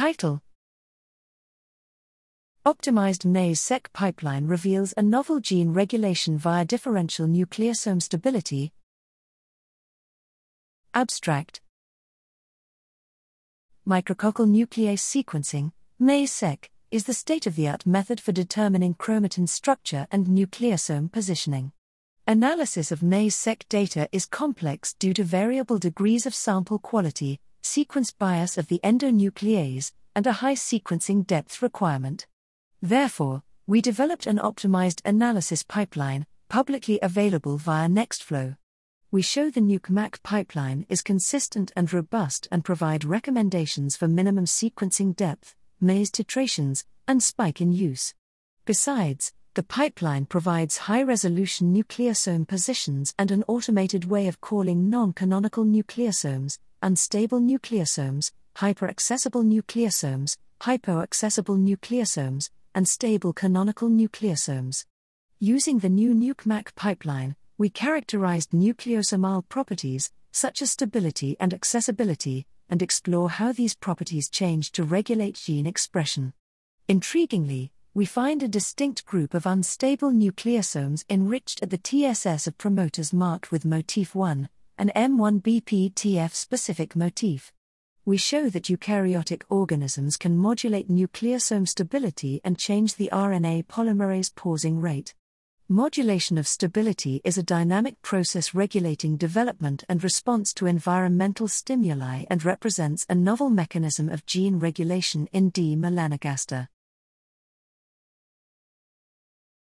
Title Optimized MNase-seq pipeline reveals a novel gene regulation via differential nucleosome stability. Abstract Micrococcal nuclease sequencing, MNase-seq, is the state of the art method for determining chromatin structure and nucleosome positioning. Analysis of MNase-seq data is complex due to variable degrees of sample quality, sequence bias of the endonuclease, and a high sequencing depth requirement. Therefore, we developed an optimized analysis pipeline, publicly available via Nextflow. We show the nucMACC pipeline is consistent and robust and provide recommendations for minimum sequencing depth, MNase titrations, and spike in use. Besides, the pipeline provides high resolution nucleosome positions and an automated way of calling non canonical nucleosomes, unstable nucleosomes, hyperaccessible nucleosomes, hypoaccessible nucleosomes, and stable canonical nucleosomes. Using the new nucMACC pipeline, we characterized nucleosomal properties, such as stability and accessibility, and explore how these properties change to regulate gene expression. Intriguingly, we find a distinct group of unstable nucleosomes enriched at the TSS of promoters marked with motif 1, an M1BPTF specific motif we show that eukaryotic organisms can modulate nucleosome stability and change the RNA polymerase pausing rate. Modulation of stability is a dynamic process regulating development and response to environmental stimuli and represents a novel mechanism of gene regulation in D. melanogaster.